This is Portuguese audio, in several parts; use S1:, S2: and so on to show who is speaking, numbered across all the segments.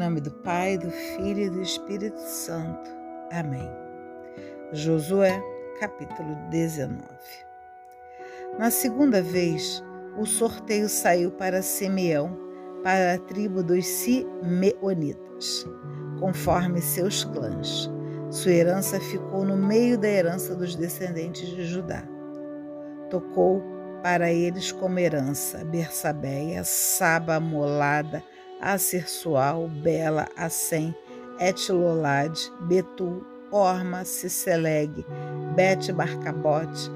S1: nome do Pai, do Filho e do Espírito Santo. Amém. Josué, capítulo 19. Na segunda vez, o sorteio saiu para Simeão, para a tribo dos Simeonitas, conforme seus clãs. Sua herança ficou no meio da herança dos descendentes de Judá. Tocou para eles como herança Bersabeia, Saba, Molada, Acersual, Bela, Assem, Etilolade, Betu, Orma, Ciceleg, Bet Barcabote,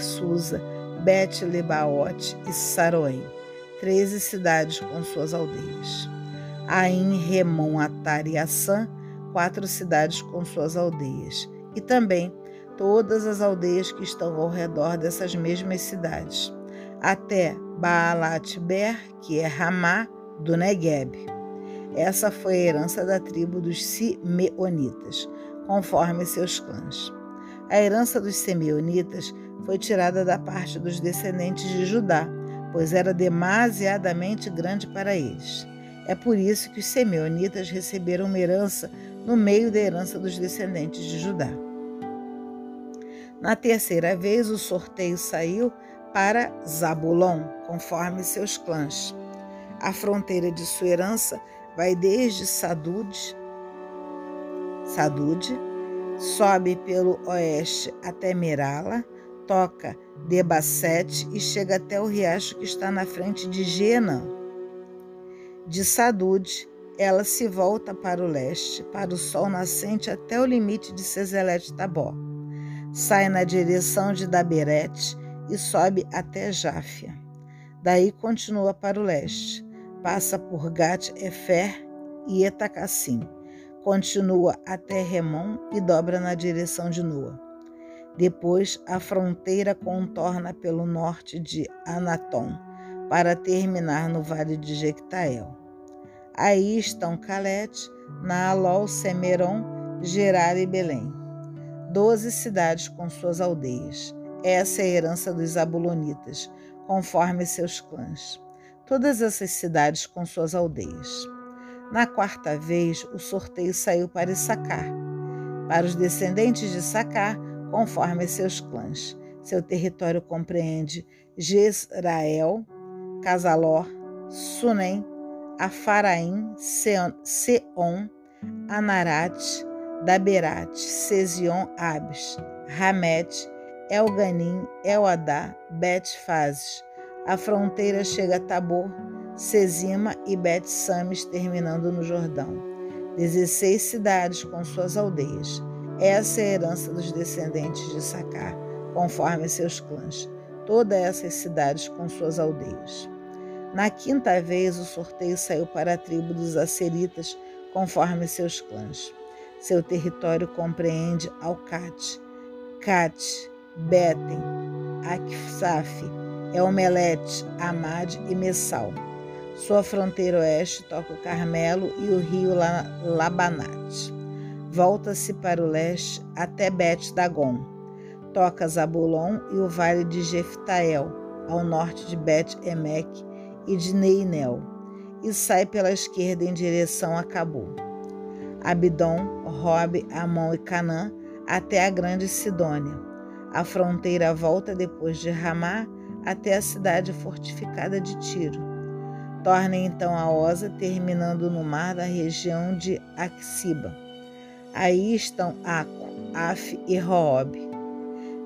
S1: Susa, Bet Lebaote e Saroém, treze cidades com suas aldeias. Ain, Remon, Atar e Assã, quatro cidades com suas aldeias. E também todas as aldeias que estão ao redor dessas mesmas cidades, até Baalat-Ber, que é Ramá, do Negueb. Essa foi a herança da tribo dos Simeonitas, conforme seus clãs. A herança dos Simeonitas foi tirada da parte dos descendentes de Judá, pois era demasiadamente grande para eles. É por isso que os Simeonitas receberam uma herança no meio da herança dos descendentes de Judá. Na terceira vez, o sorteio saiu para Zabulon, conforme seus clãs. A fronteira de sua herança vai desde Sadude, Sadude, sobe pelo oeste até Merala, toca Debacete e chega até o riacho que está na frente de Gena. De Sadude, ela se volta para o leste, para o sol nascente até o limite de Cezelete Tabó. Sai na direção de Daberete e sobe até Jáfia. Daí continua para o leste passa por Gat Efer e Etacassim, continua até Remon e dobra na direção de Noa. Depois, a fronteira contorna pelo norte de Anatom, para terminar no vale de Jectael. Aí estão Calete, Naalol, Semeron, Gerar e Belém. Doze cidades com suas aldeias. Essa é a herança dos Abulonitas, conforme seus clãs todas essas cidades com suas aldeias. Na quarta vez, o sorteio saiu para Issacar, para os descendentes de Issacar, conforme seus clãs. Seu território compreende Jezrael, Casalor, Sunem, Afaraim, Seon, Anarat, Daberat, Sezion, Abis, Hamet, Elganim, Eladá, Bet-Fazes, a fronteira chega a Tabor, Sezima e Bet-Sames, terminando no Jordão. Dezesseis cidades com suas aldeias. Essa é a herança dos descendentes de Sacar, conforme seus clãs. Todas essas cidades com suas aldeias. Na quinta vez, o sorteio saiu para a tribo dos Aceritas, conforme seus clãs. Seu território compreende Alcate, Cate, Beten, Akfsaf, Elmelete, Amad e Messal. Sua fronteira oeste toca o Carmelo e o rio Labanate. Volta-se para o leste até Bet Dagon. Toca Zabulon e o vale de Jeftael, ao norte de Bet Emek e de Neinel, e sai pela esquerda em direção a Cabu. Abidom, Robe, Amon e Canã até a grande Sidônia. A fronteira volta depois de Ramá até a cidade fortificada de Tiro. Torna então a Osa, terminando no mar da região de Axiba. Aí estão Aco, Af e Roob.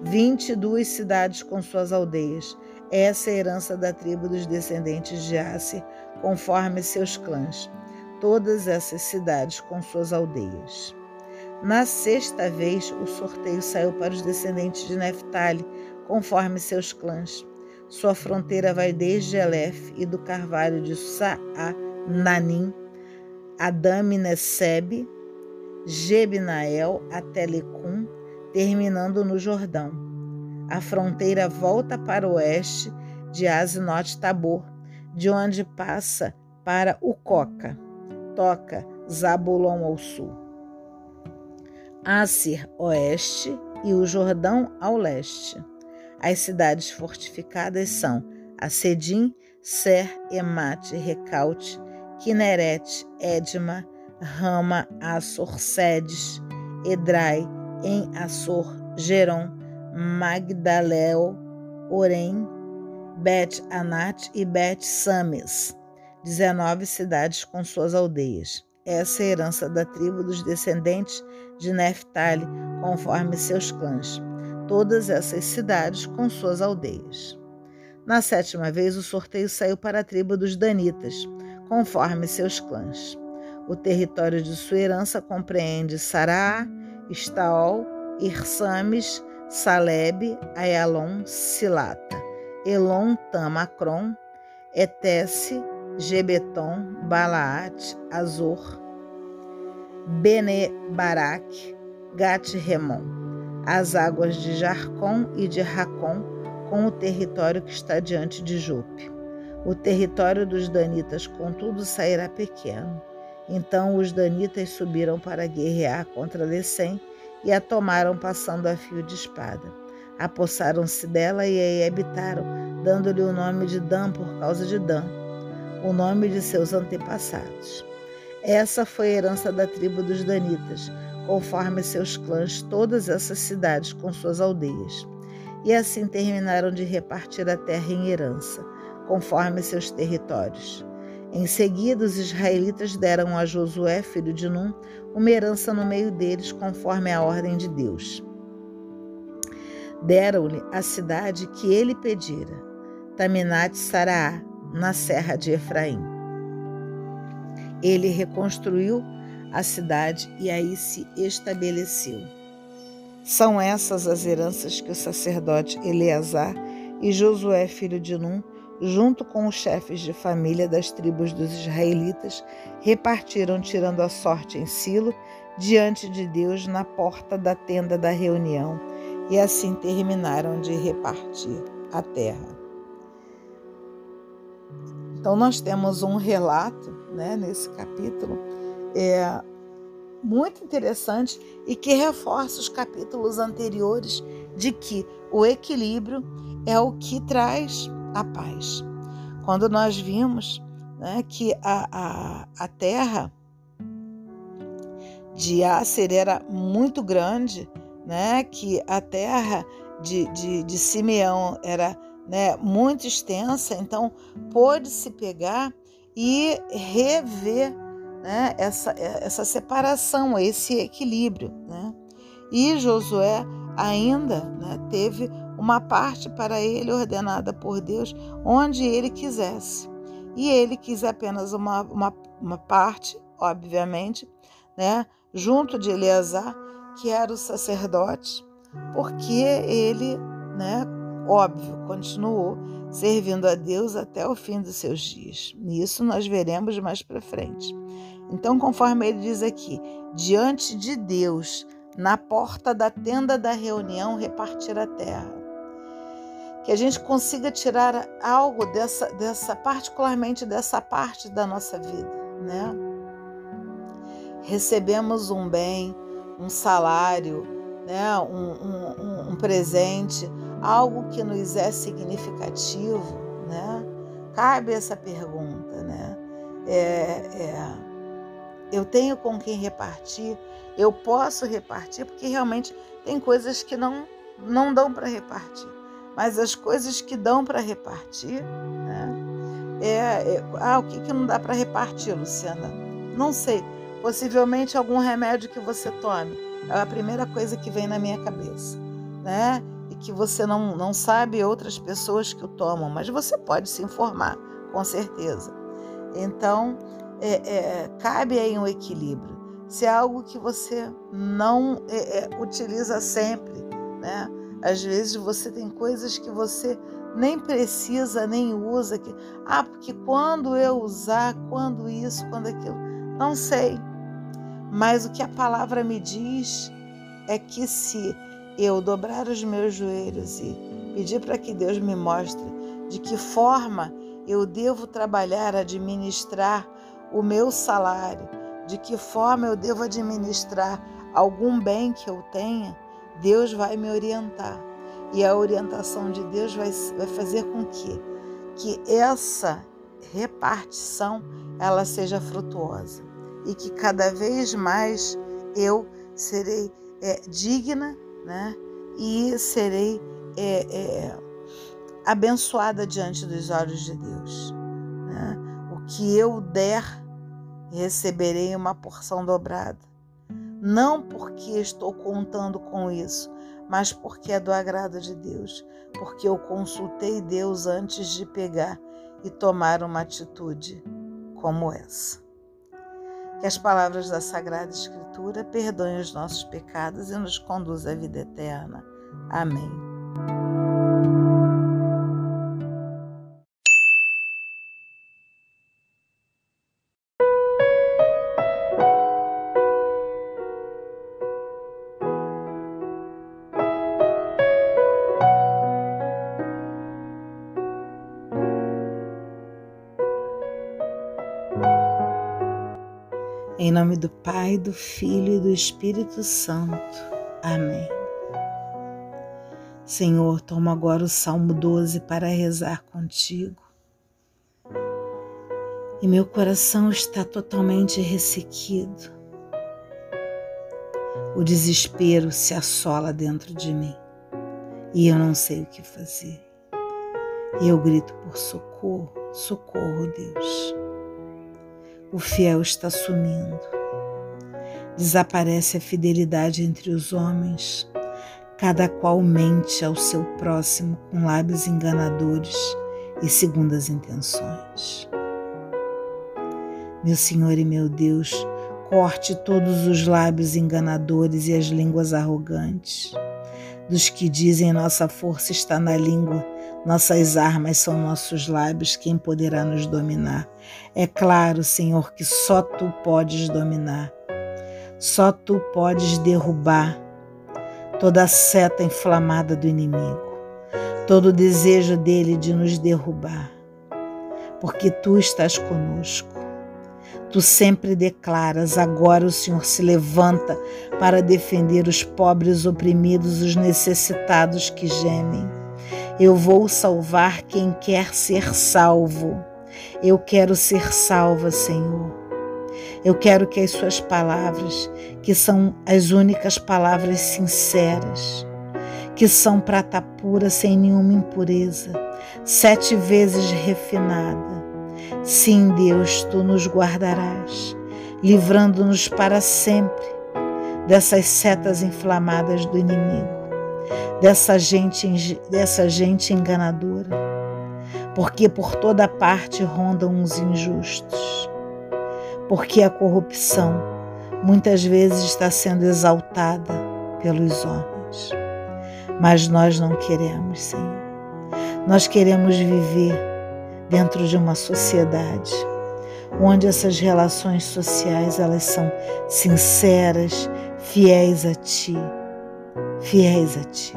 S1: Vinte e duas cidades com suas aldeias. Essa é a herança da tribo dos descendentes de Asser, conforme seus clãs. Todas essas cidades com suas aldeias. Na sexta vez, o sorteio saiu para os descendentes de Neftali, conforme seus clãs. Sua fronteira vai desde Elef e do carvalho de Saananim, Adamineseb, Jebnael até Lecum, terminando no Jordão. A fronteira volta para o oeste de Azinot Tabor, de onde passa para o Coca, toca Zabulon ao sul. Assir oeste e o Jordão ao leste. As cidades fortificadas são Acedim, Ser, Emate, Recaute, Kineret, Edma, Rama, Assor, Sedes, Edrai, em Assor, Geron, Magdaleo, Orem, Bet Anat e Bet Sames, 19 cidades com suas aldeias. Essa é a herança da tribo dos descendentes de Neftali, conforme seus clãs. Todas essas cidades com suas aldeias. Na sétima vez, o sorteio saiu para a tribo dos Danitas, conforme seus clãs. O território de sua herança compreende Sará, Estaol, Irsames, Saleb, Ayalon, Silata, Elon, Tamacron, Etesse, Gebeton, Balaat, Azor, Bene Barak, Gat Remon, as águas de Jarcon e de Racon, com o território que está diante de Jope. O território dos danitas, contudo, sairá pequeno. Então os danitas subiram para guerrear contra Lecém e a tomaram passando a fio de espada. Apossaram-se dela e aí habitaram, dando-lhe o nome de Dan por causa de Dan o nome de seus antepassados. Essa foi a herança da tribo dos Danitas, conforme seus clãs, todas essas cidades com suas aldeias. E assim terminaram de repartir a terra em herança, conforme seus territórios. Em seguida, os israelitas deram a Josué, filho de Num, uma herança no meio deles, conforme a ordem de Deus. Deram-lhe a cidade que ele pedira, Taminat Saraá, na serra de Efraim. Ele reconstruiu a cidade e aí se estabeleceu. São essas as heranças que o sacerdote Eleazar e Josué, filho de Num, junto com os chefes de família das tribos dos israelitas, repartiram, tirando a sorte em Silo, diante de Deus na porta da tenda da reunião, e assim terminaram de repartir a terra. Então, nós temos um relato né, nesse capítulo é, muito interessante e que reforça os capítulos anteriores de que o equilíbrio é o que traz a paz. Quando nós vimos né, que a, a, a terra de Acer era muito grande, né, que a terra de, de, de Simeão era né, muito extensa, então pôde-se pegar e rever né, essa, essa separação, esse equilíbrio. Né? E Josué ainda né, teve uma parte para ele ordenada por Deus, onde ele quisesse. E ele quis apenas uma, uma, uma parte, obviamente, né, junto de Eleazar, que era o sacerdote, porque ele né, óbvio, continuou servindo a Deus até o fim dos seus dias. Isso nós veremos mais para frente. Então, conforme ele diz aqui, diante de Deus, na porta da tenda da reunião, repartir a terra. Que a gente consiga tirar algo dessa, dessa particularmente dessa parte da nossa vida, né? Recebemos um bem, um salário, né? um, um, um presente, algo que nos é significativo, né? Cabe essa pergunta, né? É, é, eu tenho com quem repartir, eu posso repartir, porque realmente tem coisas que não, não dão para repartir. Mas as coisas que dão para repartir, né? É, é, ah, o que, que não dá para repartir, Luciana? Não sei. Possivelmente algum remédio que você tome. É a primeira coisa que vem na minha cabeça, né? que você não, não sabe outras pessoas que o tomam, mas você pode se informar, com certeza. Então, é, é, cabe aí um equilíbrio. Se é algo que você não é, é, utiliza sempre, né? Às vezes você tem coisas que você nem precisa, nem usa. Que, ah, porque quando eu usar, quando isso, quando aquilo. Não sei. Mas o que a palavra me diz é que se eu dobrar os meus joelhos e pedir para que Deus me mostre de que forma eu devo trabalhar, administrar o meu salário, de que forma eu devo administrar algum bem que eu tenha, Deus vai me orientar. E a orientação de Deus vai, vai fazer com que, que essa repartição ela seja frutuosa e que cada vez mais eu serei é, digna, né? E serei é, é, abençoada diante dos olhos de Deus. Né? O que eu der, receberei uma porção dobrada. Não porque estou contando com isso, mas porque é do agrado de Deus, porque eu consultei Deus antes de pegar e tomar uma atitude como essa. Que as palavras da Sagrada Escritura perdoem os nossos pecados e nos conduzam à vida eterna. Amém. Em nome do Pai, do Filho e do Espírito Santo. Amém. Senhor, toma agora o Salmo 12 para rezar contigo. E meu coração está totalmente ressequido. O desespero se assola dentro de mim e eu não sei o que fazer. E eu grito por socorro, socorro, Deus o fiel está sumindo. Desaparece a fidelidade entre os homens, cada qual mente ao seu próximo com lábios enganadores e segundas intenções. Meu Senhor e meu Deus, corte todos os lábios enganadores e as línguas arrogantes, dos que dizem nossa força está na língua nossas armas são nossos lábios, quem poderá nos dominar? É claro, Senhor, que só tu podes dominar. Só tu podes derrubar toda a seta inflamada do inimigo, todo o desejo dele de nos derrubar, porque tu estás conosco. Tu sempre declaras: agora o Senhor se levanta para defender os pobres oprimidos, os necessitados que gemem. Eu vou salvar quem quer ser salvo. Eu quero ser salva, Senhor. Eu quero que as Suas palavras, que são as únicas palavras sinceras, que são prata pura sem nenhuma impureza, sete vezes refinada. Sim, Deus, tu nos guardarás, livrando-nos para sempre dessas setas inflamadas do inimigo dessa gente, dessa gente enganadora, porque por toda parte rondam os injustos, porque a corrupção muitas vezes está sendo exaltada pelos homens. Mas nós não queremos, Senhor. Nós queremos viver dentro de uma sociedade onde essas relações sociais elas são sinceras, fiéis a ti, fiéis a ti.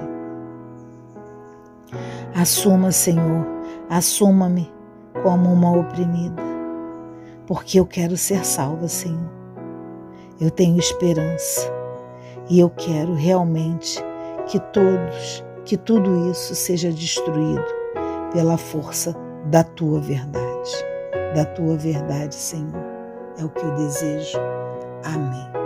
S1: Assuma, Senhor, assuma-me como uma oprimida, porque eu quero ser salva, Senhor. Eu tenho esperança e eu quero realmente que todos, que tudo isso seja destruído pela força da tua verdade. Da tua verdade, Senhor. É o que eu desejo. Amém.